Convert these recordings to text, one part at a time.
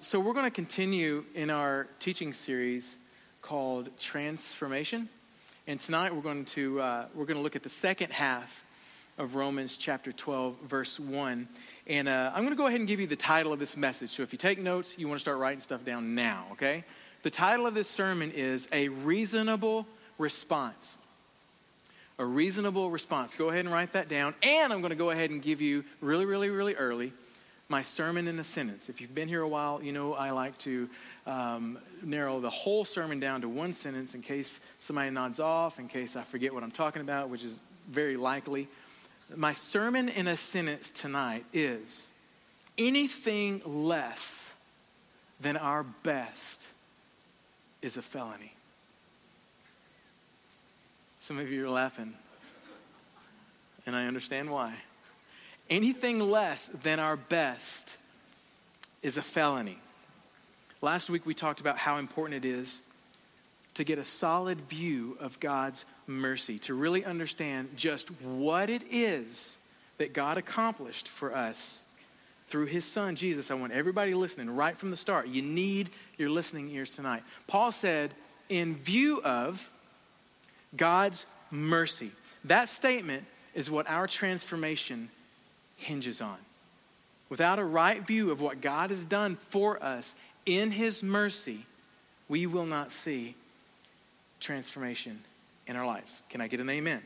So, we're going to continue in our teaching series called Transformation. And tonight we're going to, uh, we're going to look at the second half of Romans chapter 12, verse 1. And uh, I'm going to go ahead and give you the title of this message. So, if you take notes, you want to start writing stuff down now, okay? The title of this sermon is A Reasonable Response. A reasonable response. Go ahead and write that down. And I'm going to go ahead and give you really, really, really early my sermon in a sentence. If you've been here a while, you know I like to um, narrow the whole sermon down to one sentence in case somebody nods off, in case I forget what I'm talking about, which is very likely. My sermon in a sentence tonight is anything less than our best is a felony. Some of you are laughing, and I understand why. Anything less than our best is a felony. Last week we talked about how important it is to get a solid view of God's mercy, to really understand just what it is that God accomplished for us through his son Jesus. I want everybody listening right from the start. You need your listening ears tonight. Paul said, in view of God's mercy. That statement is what our transformation hinges on. Without a right view of what God has done for us in His mercy, we will not see transformation in our lives. Can I get an amen? amen?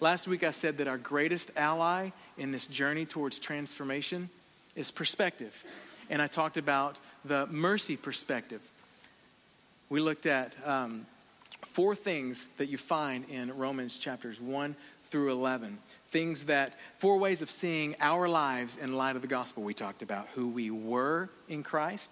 Last week I said that our greatest ally in this journey towards transformation is perspective. And I talked about the mercy perspective. We looked at um, four things that you find in Romans chapters 1 through 11 things that, four ways of seeing our lives in light of the gospel. We talked about who we were in Christ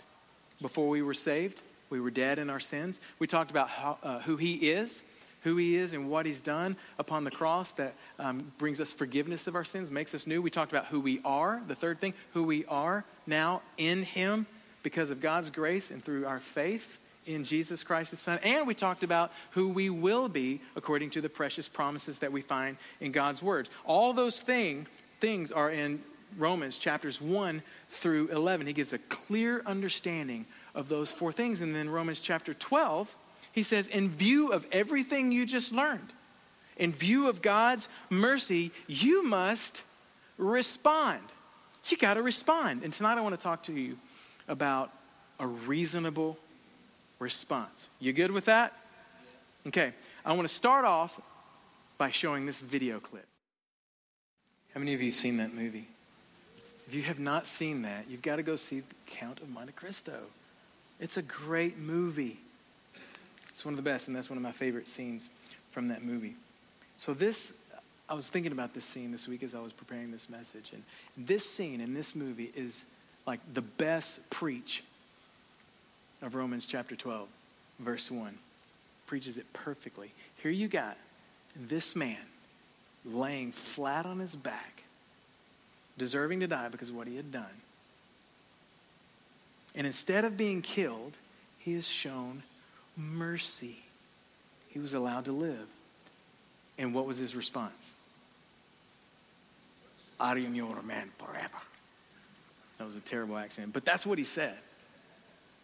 before we were saved. We were dead in our sins. We talked about how, uh, who He is, who He is, and what He's done upon the cross that um, brings us forgiveness of our sins, makes us new. We talked about who we are, the third thing, who we are now in Him because of God's grace and through our faith in Jesus Christ, His Son. And we talked about who we will be according to the precious promises that we find in God's words. All those thing, things are in Romans chapters 1 through 11. He gives a clear understanding of those four things. And then Romans chapter 12, he says, in view of everything you just learned, in view of God's mercy, you must respond. You got to respond. And tonight I want to talk to you about a reasonable response. You good with that? Okay, I want to start off by showing this video clip. How many of you have seen that movie? If you have not seen that, you've got to go see The Count of Monte Cristo. It's a great movie. It's one of the best, and that's one of my favorite scenes from that movie. So, this, I was thinking about this scene this week as I was preparing this message. And this scene in this movie is like the best preach of Romans chapter 12, verse 1. Preaches it perfectly. Here you got this man laying flat on his back, deserving to die because of what he had done. And instead of being killed, he is shown mercy. He was allowed to live. And what was his response? I am your man forever. That was a terrible accent, but that's what he said.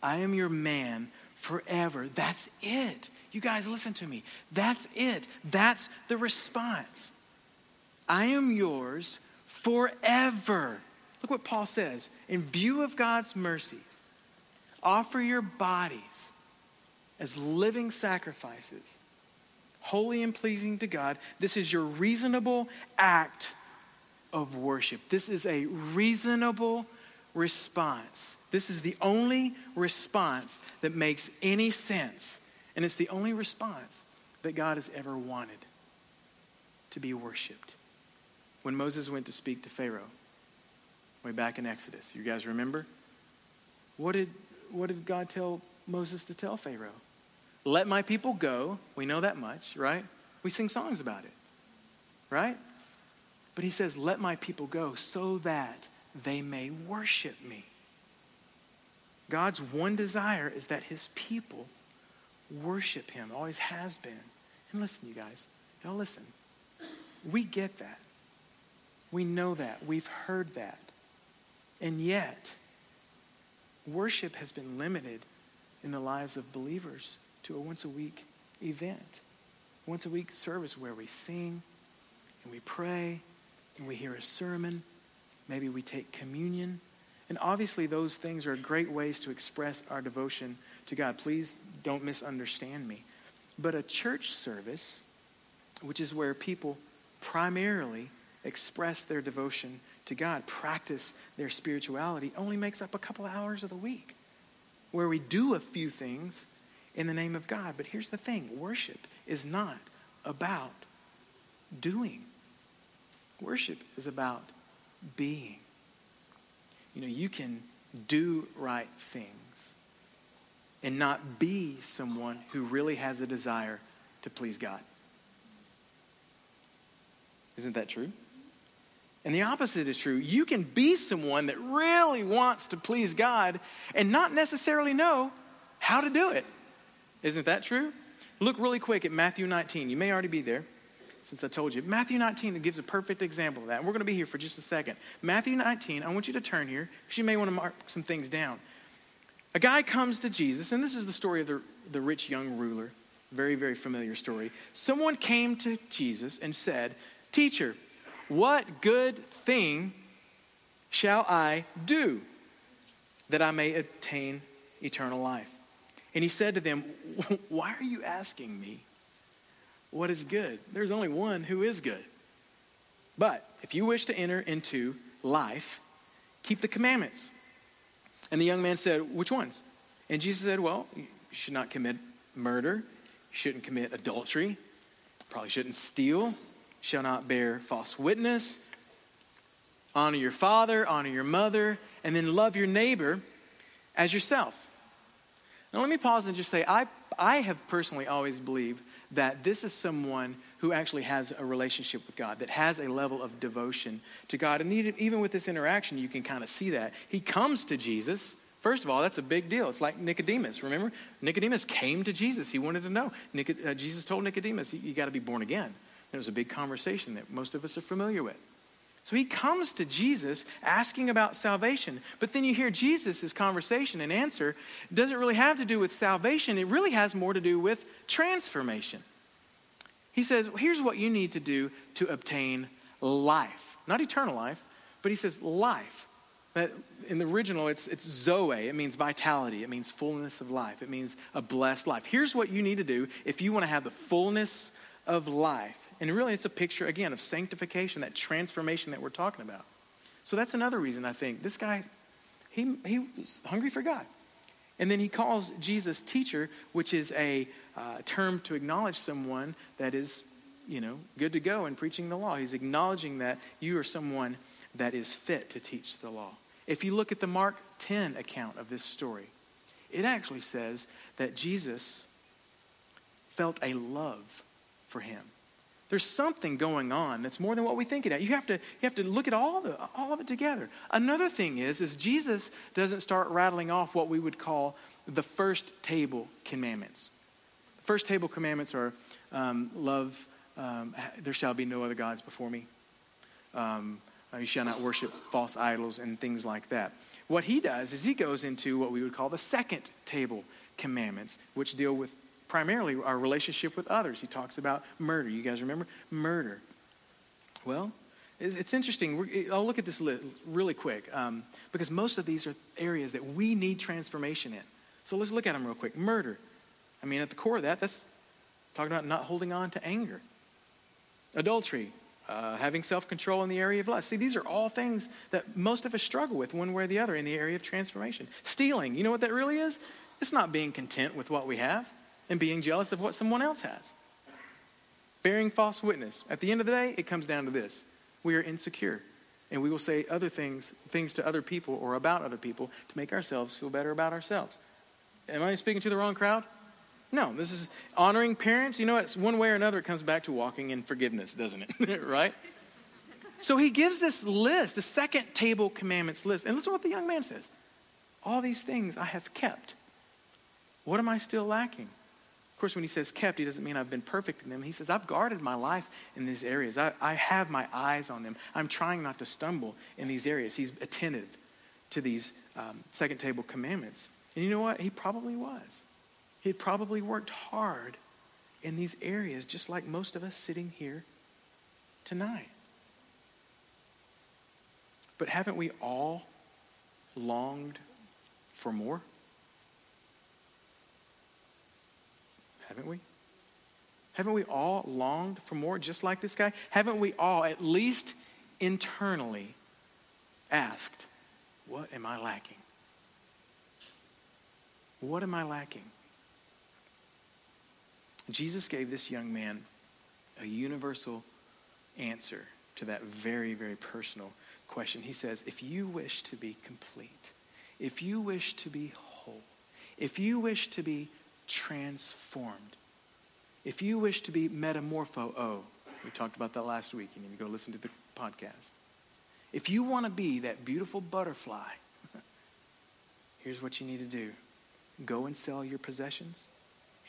I am your man forever. That's it. You guys, listen to me. That's it. That's the response. I am yours forever. Look what Paul says. In view of God's mercies, offer your bodies as living sacrifices, holy and pleasing to God. This is your reasonable act of worship. This is a reasonable response this is the only response that makes any sense. And it's the only response that God has ever wanted to be worshiped. When Moses went to speak to Pharaoh, way back in Exodus, you guys remember? What did, what did God tell Moses to tell Pharaoh? Let my people go. We know that much, right? We sing songs about it, right? But he says, Let my people go so that they may worship me. God's one desire is that his people worship him, always has been. And listen, you guys, y'all listen. We get that. We know that. We've heard that. And yet, worship has been limited in the lives of believers to a once a week event, once a week service where we sing and we pray and we hear a sermon. Maybe we take communion. And obviously, those things are great ways to express our devotion to God. Please don't misunderstand me. But a church service, which is where people primarily express their devotion to God, practice their spirituality, only makes up a couple hours of the week where we do a few things in the name of God. But here's the thing worship is not about doing, worship is about being. You know, you can do right things and not be someone who really has a desire to please God. Isn't that true? And the opposite is true. You can be someone that really wants to please God and not necessarily know how to do it. Isn't that true? Look really quick at Matthew 19. You may already be there since I told you. Matthew 19 gives a perfect example of that. We're going to be here for just a second. Matthew 19, I want you to turn here because you may want to mark some things down. A guy comes to Jesus, and this is the story of the, the rich young ruler. Very, very familiar story. Someone came to Jesus and said, Teacher, what good thing shall I do that I may obtain eternal life? And he said to them, Why are you asking me what is good? There's only one who is good. But if you wish to enter into life, keep the commandments. And the young man said, Which ones? And Jesus said, Well, you should not commit murder, you shouldn't commit adultery, probably shouldn't steal, shall not bear false witness, honor your father, honor your mother, and then love your neighbor as yourself. Now, let me pause and just say I, I have personally always believed that this is someone who actually has a relationship with God, that has a level of devotion to God. And even with this interaction, you can kind of see that. He comes to Jesus. First of all, that's a big deal. It's like Nicodemus. Remember? Nicodemus came to Jesus. He wanted to know. Nic- uh, Jesus told Nicodemus, You, you got to be born again. It was a big conversation that most of us are familiar with. So he comes to Jesus asking about salvation. But then you hear Jesus' conversation and answer doesn't really have to do with salvation, it really has more to do with transformation. He says, Here's what you need to do to obtain life. Not eternal life, but he says life. That in the original, it's, it's Zoe. It means vitality. It means fullness of life. It means a blessed life. Here's what you need to do if you want to have the fullness of life. And really, it's a picture, again, of sanctification, that transformation that we're talking about. So that's another reason I think this guy, he, he was hungry for God. And then he calls Jesus teacher, which is a uh, term to acknowledge someone that is, you know, good to go in preaching the law. He's acknowledging that you are someone that is fit to teach the law. If you look at the Mark 10 account of this story, it actually says that Jesus felt a love for him. There's something going on that's more than what we think it at. You have to, you have to look at all, the, all of it together. Another thing is, is Jesus doesn't start rattling off what we would call the first table commandments. The first table commandments are um, love, um, there shall be no other gods before me. Um, you shall not worship false idols and things like that. What he does is he goes into what we would call the second table commandments, which deal with primarily our relationship with others. He talks about murder. You guys remember? Murder. Well, it's interesting. I'll look at this list really quick um, because most of these are areas that we need transformation in. So let's look at them real quick. Murder. I mean, at the core of that, that's talking about not holding on to anger. Adultery. Uh, having self control in the area of lust. See, these are all things that most of us struggle with one way or the other in the area of transformation. Stealing. You know what that really is? It's not being content with what we have and being jealous of what someone else has. Bearing false witness. At the end of the day, it comes down to this we are insecure. And we will say other things, things to other people or about other people to make ourselves feel better about ourselves. Am I speaking to the wrong crowd? No, this is honoring parents. You know, it's one way or another, it comes back to walking in forgiveness, doesn't it? right? So he gives this list, the second table commandments list. And listen to what the young man says. All these things I have kept. What am I still lacking? Of course, when he says kept, he doesn't mean I've been perfect in them. He says, I've guarded my life in these areas. I, I have my eyes on them. I'm trying not to stumble in these areas. He's attentive to these um, second table commandments. And you know what? He probably was. He had probably worked hard in these areas, just like most of us sitting here tonight. But haven't we all longed for more? Haven't we? Haven't we all longed for more, just like this guy? Haven't we all, at least internally, asked, What am I lacking? What am I lacking? Jesus gave this young man a universal answer to that very, very personal question. He says, If you wish to be complete, if you wish to be whole, if you wish to be transformed, if you wish to be metamorpho, oh, we talked about that last week. You need to go listen to the podcast. If you want to be that beautiful butterfly, here's what you need to do go and sell your possessions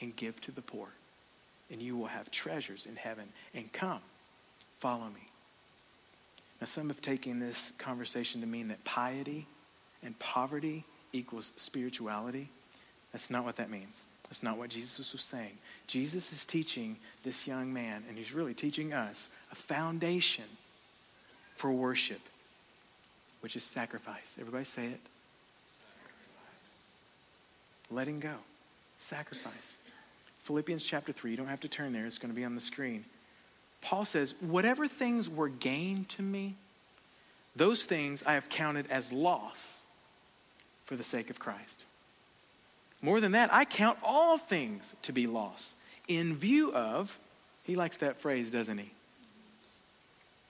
and give to the poor, and you will have treasures in heaven. And come, follow me. Now, some have taken this conversation to mean that piety and poverty equals spirituality. That's not what that means. That's not what Jesus was saying. Jesus is teaching this young man, and he's really teaching us a foundation for worship, which is sacrifice. Everybody say it. Sacrifice. Letting go. Sacrifice. Philippians chapter 3. You don't have to turn there, it's going to be on the screen. Paul says, Whatever things were gain to me, those things I have counted as loss for the sake of Christ. More than that, I count all things to be loss in view of, he likes that phrase, doesn't he?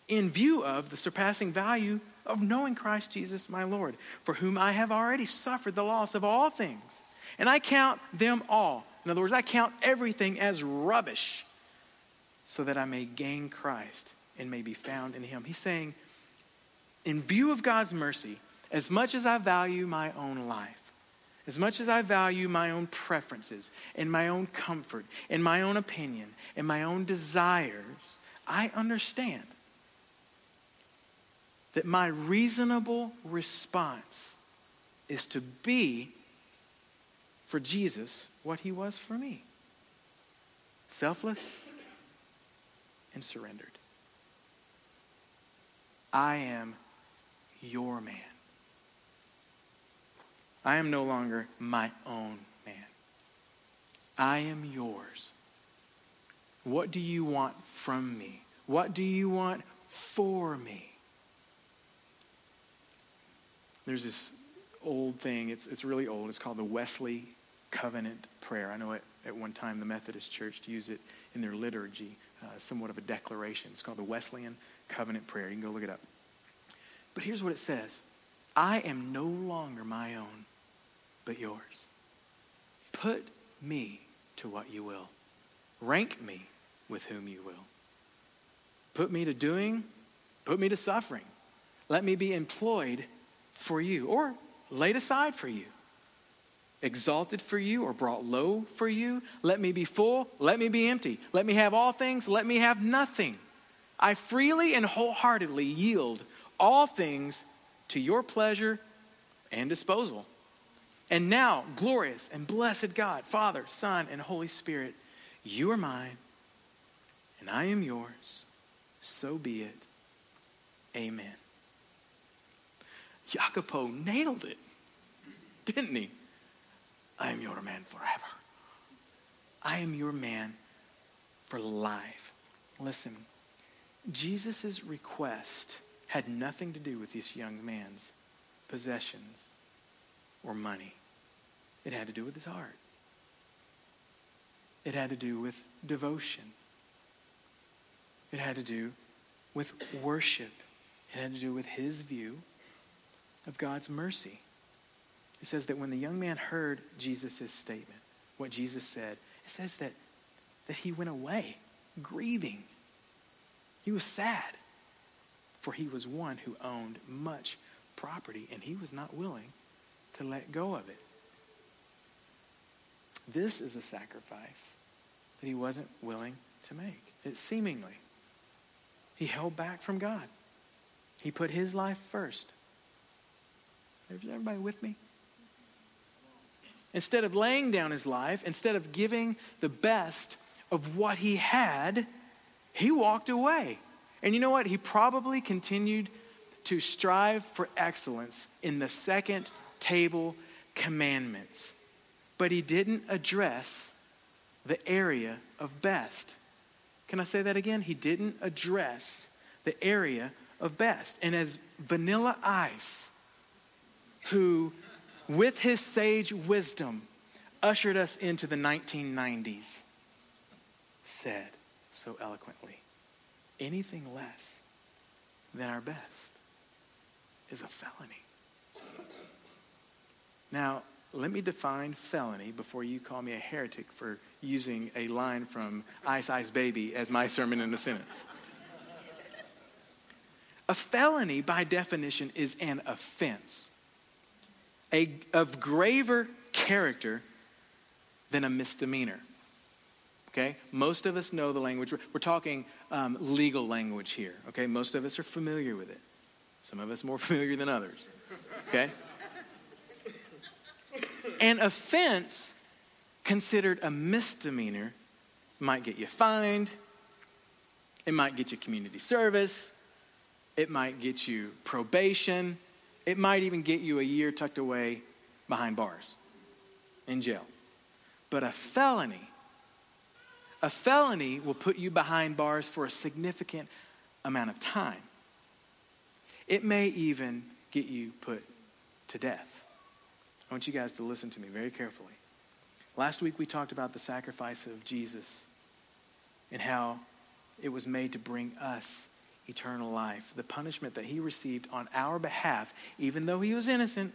In view of the surpassing value of knowing Christ Jesus my Lord, for whom I have already suffered the loss of all things. And I count them all. In other words, I count everything as rubbish so that I may gain Christ and may be found in him. He's saying, in view of God's mercy, as much as I value my own life, as much as I value my own preferences and my own comfort and my own opinion and my own desires, I understand that my reasonable response is to be for Jesus what he was for me selfless and surrendered. I am your man. I am no longer my own man. I am yours. What do you want from me? What do you want for me? There's this old thing, it's, it's really old. It's called the Wesley Covenant Prayer. I know at, at one time the Methodist Church used it in their liturgy uh, somewhat of a declaration. It's called the Wesleyan Covenant Prayer. You can go look it up. But here's what it says I am no longer my own, but yours. Put me to what you will. Rank me with whom you will. Put me to doing, put me to suffering. Let me be employed for you or laid aside for you exalted for you or brought low for you. Let me be full. Let me be empty. Let me have all things. Let me have nothing. I freely and wholeheartedly yield all things to your pleasure and disposal. And now, glorious and blessed God, Father, Son, and Holy Spirit, you are mine, and I am yours. So be it. Amen. Jacopo nailed it, didn't he? I am your man forever. I am your man for life. Listen, Jesus' request had nothing to do with this young man's possessions or money. It had to do with his heart. It had to do with devotion. It had to do with worship. It had to do with his view of God's mercy. It says that when the young man heard Jesus' statement, what Jesus said, it says that, that he went away grieving. He was sad, for he was one who owned much property, and he was not willing to let go of it. This is a sacrifice that he wasn't willing to make. It seemingly. He held back from God. He put his life first Is everybody with me? Instead of laying down his life, instead of giving the best of what he had, he walked away. And you know what? He probably continued to strive for excellence in the second table commandments. But he didn't address the area of best. Can I say that again? He didn't address the area of best. And as Vanilla Ice, who with his sage wisdom ushered us into the 1990s, said so eloquently anything less than our best is a felony. Now, let me define felony before you call me a heretic for using a line from Ice Ice Baby as my sermon in a sentence. A felony, by definition, is an offense a, of graver character than a misdemeanor. Okay? Most of us know the language. We're talking um, legal language here. Okay? Most of us are familiar with it. Some of us more familiar than others. Okay? An offense considered a misdemeanor might get you fined, it might get you community service, it might get you probation, it might even get you a year tucked away behind bars in jail. But a felony, a felony will put you behind bars for a significant amount of time. It may even get you put to death. I want you guys to listen to me very carefully. Last week we talked about the sacrifice of Jesus and how it was made to bring us eternal life. The punishment that he received on our behalf, even though he was innocent,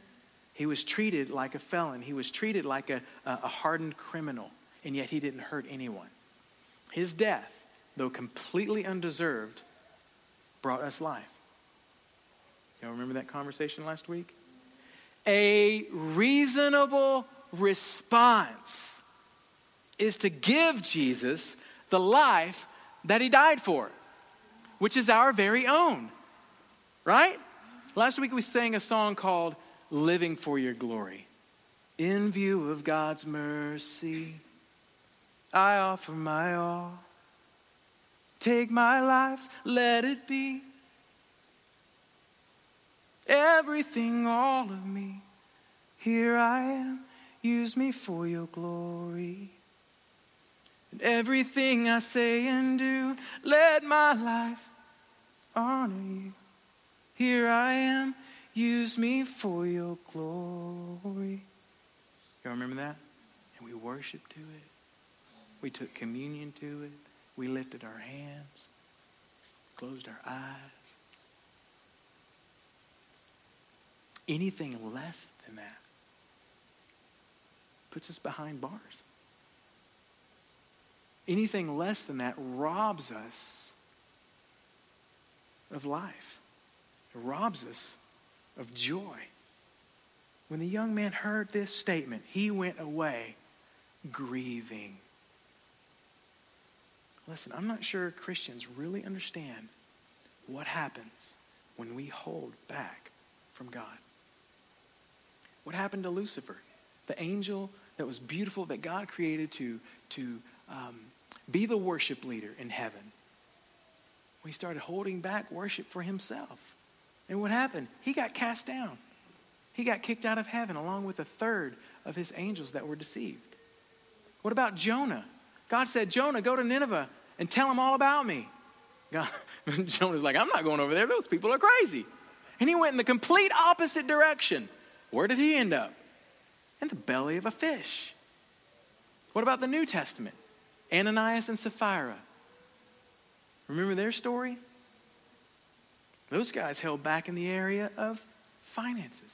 he was treated like a felon. He was treated like a, a hardened criminal, and yet he didn't hurt anyone. His death, though completely undeserved, brought us life. Y'all remember that conversation last week? A reasonable response is to give Jesus the life that he died for, which is our very own. Right? Last week we sang a song called Living for Your Glory. In view of God's mercy, I offer my all. Take my life, let it be everything, all of me. Here I am, use me for your glory. And everything I say and do, let my life honor you. Here I am, use me for your glory. Y'all remember that? And we worship to it. We took communion to it. We lifted our hands, closed our eyes. Anything less than that puts us behind bars. Anything less than that robs us of life. It robs us of joy. When the young man heard this statement, he went away grieving. Listen, I'm not sure Christians really understand what happens when we hold back from God. What happened to Lucifer? The angel that was beautiful that God created to, to um, be the worship leader in heaven. He started holding back worship for himself. And what happened? He got cast down. He got kicked out of heaven along with a third of his angels that were deceived. What about Jonah? God said, Jonah, go to Nineveh and tell them all about me. God, Jonah's like, I'm not going over there. Those people are crazy. And he went in the complete opposite direction. Where did he end up? In the belly of a fish. What about the New Testament? Ananias and Sapphira. Remember their story? Those guys held back in the area of finances.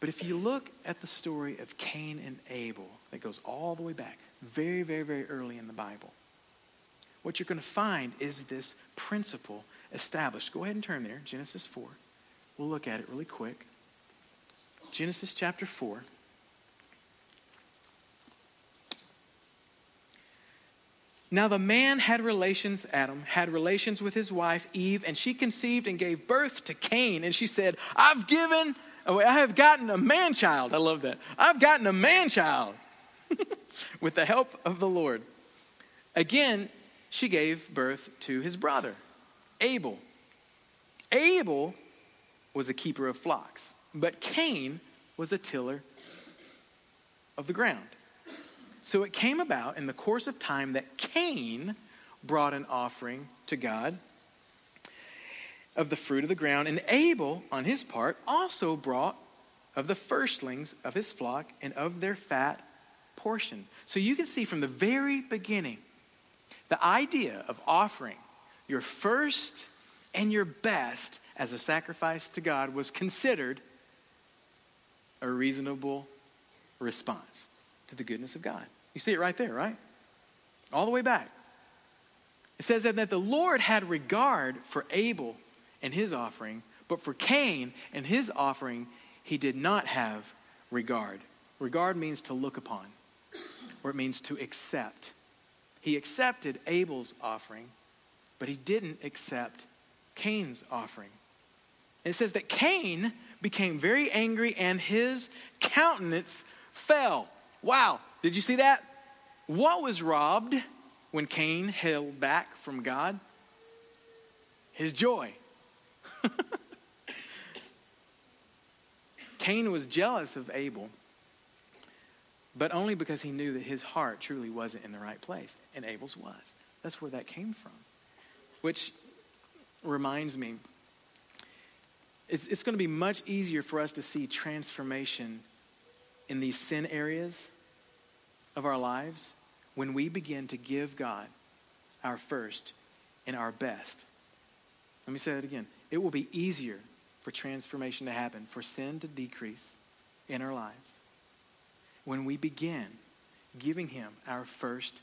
But if you look at the story of Cain and Abel, that goes all the way back, very, very, very early in the Bible, what you're going to find is this principle established. Go ahead and turn there, Genesis 4. We'll look at it really quick. Genesis chapter 4. Now the man had relations, Adam, had relations with his wife, Eve, and she conceived and gave birth to Cain. And she said, I've given, Oh, I have gotten a man child. I love that. I've gotten a man child with the help of the Lord. Again, she gave birth to his brother, Abel. Abel was a keeper of flocks, but Cain was a tiller of the ground. So it came about in the course of time that Cain brought an offering to God of the fruit of the ground, and Abel, on his part, also brought of the firstlings of his flock and of their fat portion. So you can see from the very beginning the idea of offering your first and your best as a sacrifice to God was considered a reasonable response to the goodness of God. You see it right there, right? All the way back. It says that, that the Lord had regard for Abel and his offering, but for Cain and his offering, he did not have regard. Regard means to look upon, or it means to accept. He accepted Abel's offering, but he didn't accept Cain's offering. And it says that Cain became very angry and his countenance fell. Wow, did you see that? What was robbed when Cain held back from God? His joy. Cain was jealous of Abel, but only because he knew that his heart truly wasn't in the right place, and Abel's was. That's where that came from. Which reminds me, it's, it's going to be much easier for us to see transformation in these sin areas of our lives when we begin to give God our first and our best. Let me say that again. It will be easier for transformation to happen, for sin to decrease in our lives when we begin giving Him our first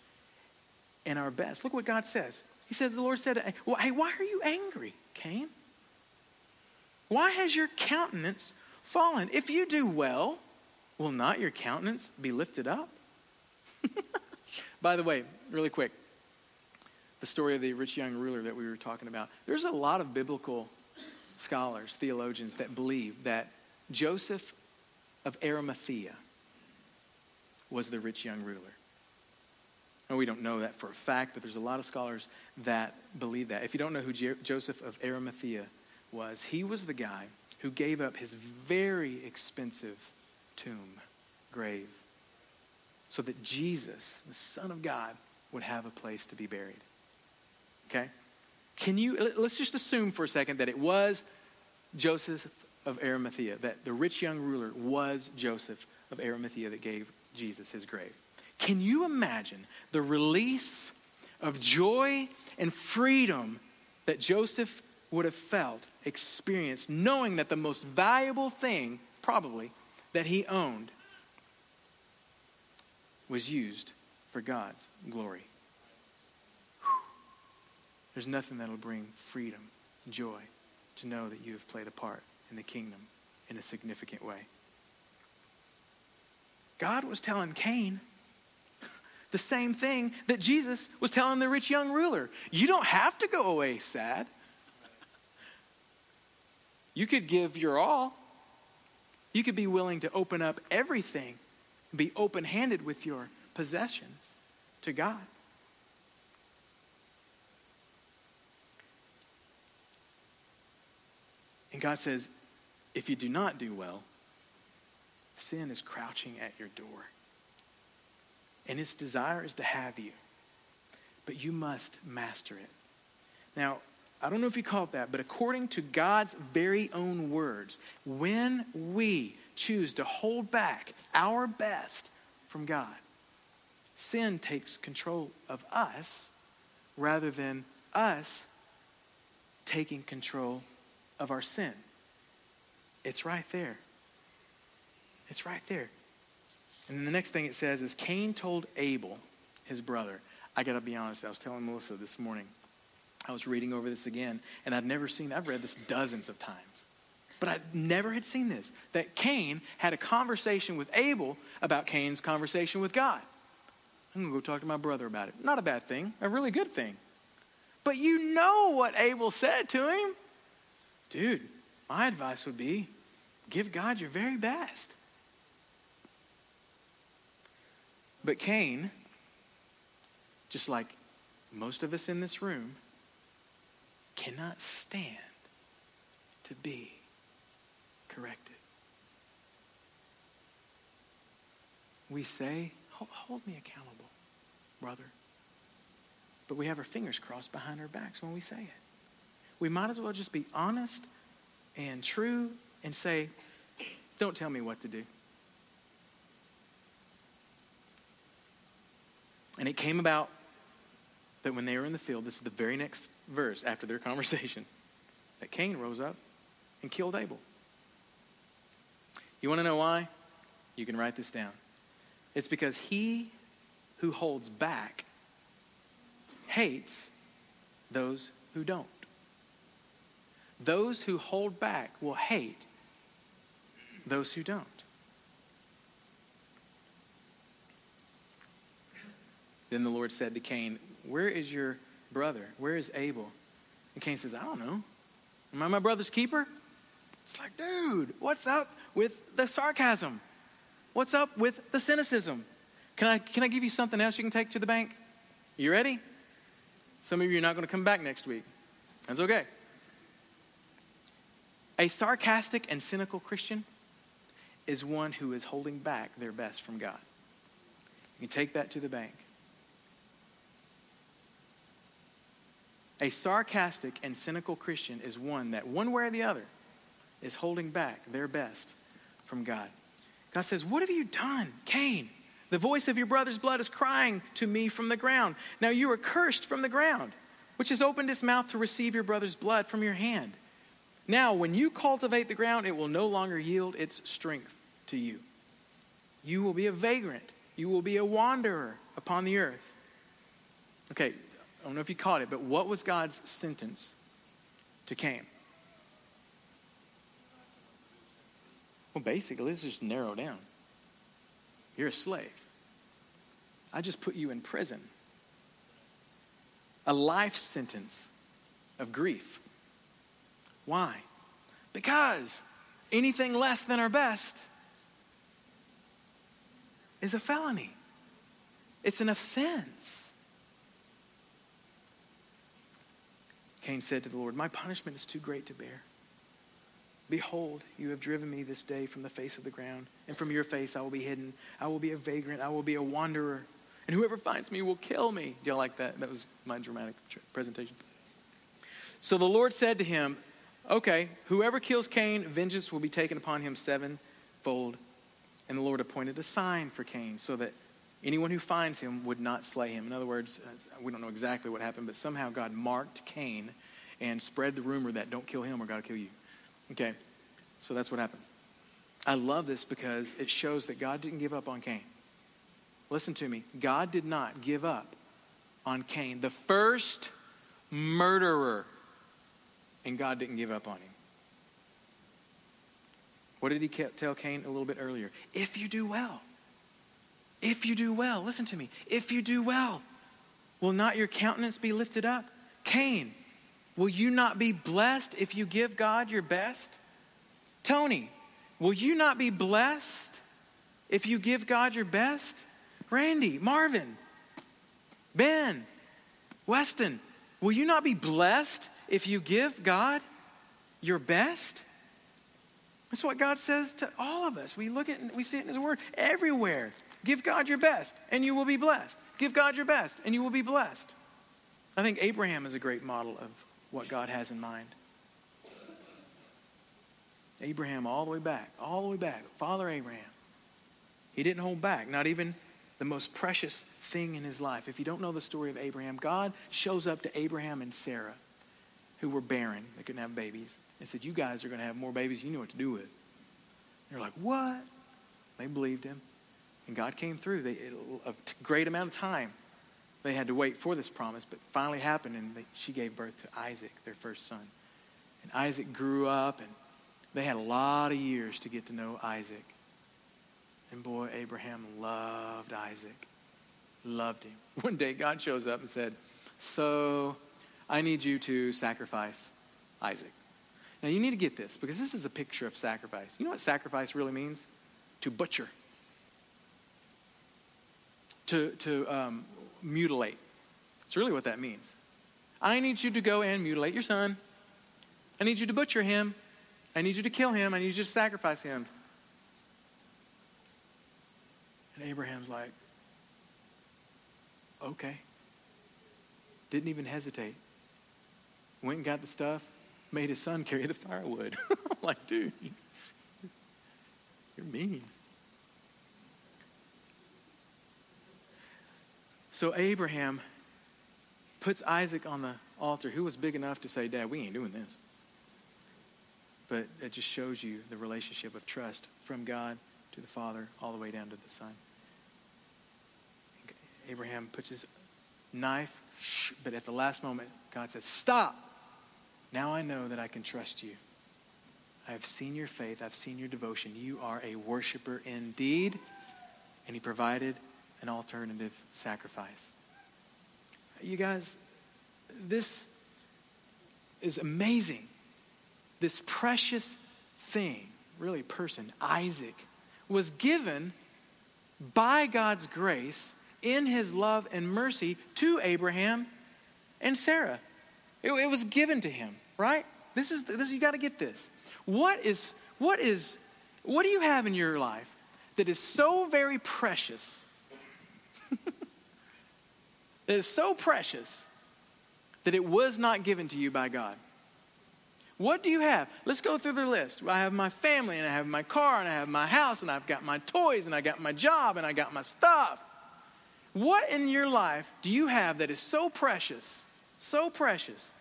and our best. Look what God says. He says, The Lord said, well, Hey, why are you angry, Cain? Why has your countenance fallen? If you do well, will not your countenance be lifted up? By the way, really quick, the story of the rich young ruler that we were talking about. There's a lot of biblical scholars, theologians, that believe that Joseph of Arimathea was the rich young ruler. We don't know that for a fact, but there's a lot of scholars that believe that. If you don't know who Joseph of Arimathea was, he was the guy who gave up his very expensive tomb, grave, so that Jesus, the Son of God, would have a place to be buried. Okay? Can you, let's just assume for a second that it was Joseph of Arimathea, that the rich young ruler was Joseph of Arimathea that gave Jesus his grave. Can you imagine the release of joy and freedom that Joseph would have felt, experienced, knowing that the most valuable thing, probably, that he owned was used for God's glory. There's nothing that'll bring freedom, joy, to know that you have played a part in the kingdom in a significant way. God was telling Cain the same thing that Jesus was telling the rich young ruler. You don't have to go away sad. You could give your all. You could be willing to open up everything be open handed with your possessions to God. And God says, if you do not do well, sin is crouching at your door. And its desire is to have you. But you must master it. Now, I don't know if you call it that, but according to God's very own words, when we choose to hold back our best from God, sin takes control of us rather than us taking control of our sin. It's right there. It's right there. And then the next thing it says is Cain told Abel, his brother. I got to be honest, I was telling Melissa this morning. I was reading over this again, and I'd never seen, I've read this dozens of times. But I never had seen this that Cain had a conversation with Abel about Cain's conversation with God. I'm going to go talk to my brother about it. Not a bad thing, a really good thing. But you know what Abel said to him. Dude, my advice would be give God your very best. But Cain, just like most of us in this room, cannot stand to be corrected. We say, hold me accountable, brother. But we have our fingers crossed behind our backs when we say it. We might as well just be honest and true and say, don't tell me what to do. And it came about that when they were in the field, this is the very next verse after their conversation, that Cain rose up and killed Abel. You want to know why? You can write this down. It's because he who holds back hates those who don't. Those who hold back will hate those who don't. Then the Lord said to Cain, Where is your brother? Where is Abel? And Cain says, I don't know. Am I my brother's keeper? It's like, dude, what's up with the sarcasm? What's up with the cynicism? Can I, can I give you something else you can take to the bank? You ready? Some of you are not going to come back next week. That's okay. A sarcastic and cynical Christian is one who is holding back their best from God. You can take that to the bank. A sarcastic and cynical Christian is one that, one way or the other, is holding back their best from God. God says, What have you done, Cain? The voice of your brother's blood is crying to me from the ground. Now you are cursed from the ground, which has opened its mouth to receive your brother's blood from your hand. Now, when you cultivate the ground, it will no longer yield its strength to you. You will be a vagrant. You will be a wanderer upon the earth. Okay, I don't know if you caught it, but what was God's sentence to Cain? Well, basically, let's just narrow down. You're a slave. I just put you in prison. A life sentence of grief. Why? Because anything less than our best is a felony, it's an offense. Cain said to the Lord, My punishment is too great to bear. Behold, you have driven me this day from the face of the ground, and from your face I will be hidden. I will be a vagrant, I will be a wanderer, and whoever finds me will kill me. Do y'all like that? That was my dramatic presentation. So the Lord said to him, Okay, whoever kills Cain, vengeance will be taken upon him sevenfold. And the Lord appointed a sign for Cain so that anyone who finds him would not slay him. In other words, we don't know exactly what happened, but somehow God marked Cain and spread the rumor that don't kill him or God will kill you. Okay, so that's what happened. I love this because it shows that God didn't give up on Cain. Listen to me. God did not give up on Cain, the first murderer, and God didn't give up on him. What did he tell Cain a little bit earlier? If you do well, if you do well, listen to me. If you do well, will not your countenance be lifted up? Cain, will you not be blessed if you give God your best? Tony, will you not be blessed if you give God your best? Randy, Marvin, Ben, Weston, will you not be blessed if you give God your best? That's what God says to all of us. We look at we see it in His Word everywhere. Give God your best, and you will be blessed. Give God your best, and you will be blessed. I think Abraham is a great model of what God has in mind. Abraham, all the way back, all the way back, Father Abraham. He didn't hold back, not even the most precious thing in his life. If you don't know the story of Abraham, God shows up to Abraham and Sarah, who were barren, they couldn't have babies, and said, You guys are going to have more babies you know what to do with. They're like, What? They believed him. And God came through. They, a great amount of time they had to wait for this promise, but finally happened, and they, she gave birth to Isaac, their first son. And Isaac grew up, and they had a lot of years to get to know Isaac. And boy, Abraham loved Isaac. loved him. One day, God shows up and said, So I need you to sacrifice Isaac. Now, you need to get this because this is a picture of sacrifice. You know what sacrifice really means? To butcher, to, to um, mutilate. It's really what that means. I need you to go and mutilate your son. I need you to butcher him. I need you to kill him. I need you to sacrifice him. And Abraham's like, okay. Didn't even hesitate. Went and got the stuff, made his son carry the firewood. I'm like, dude, you're mean. So Abraham puts Isaac on the altar. Who was big enough to say, Dad, we ain't doing this? But it just shows you the relationship of trust from God to the Father all the way down to the Son. Abraham puts his knife, but at the last moment, God says, Stop. Now I know that I can trust you. I have seen your faith. I've seen your devotion. You are a worshiper indeed. And he provided an alternative sacrifice. You guys, this is amazing. This precious thing, really person, Isaac, was given by God's grace in his love and mercy to Abraham and Sarah. It, it was given to him, right? This is this you got to get this. What is what is what do you have in your life that is so very precious? that is so precious that it was not given to you by God. What do you have? Let's go through the list. I have my family, and I have my car, and I have my house, and I've got my toys, and I got my job, and I got my stuff. What in your life do you have that is so precious, so precious,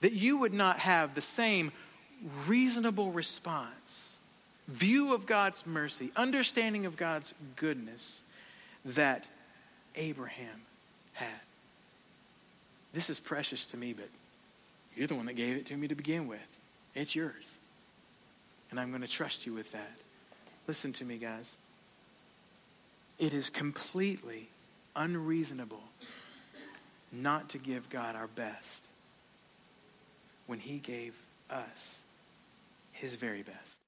that you would not have the same reasonable response, view of God's mercy, understanding of God's goodness that Abraham had? This is precious to me, but you're the one that gave it to me to begin with. It's yours. And I'm going to trust you with that. Listen to me, guys. It is completely unreasonable not to give God our best when He gave us His very best.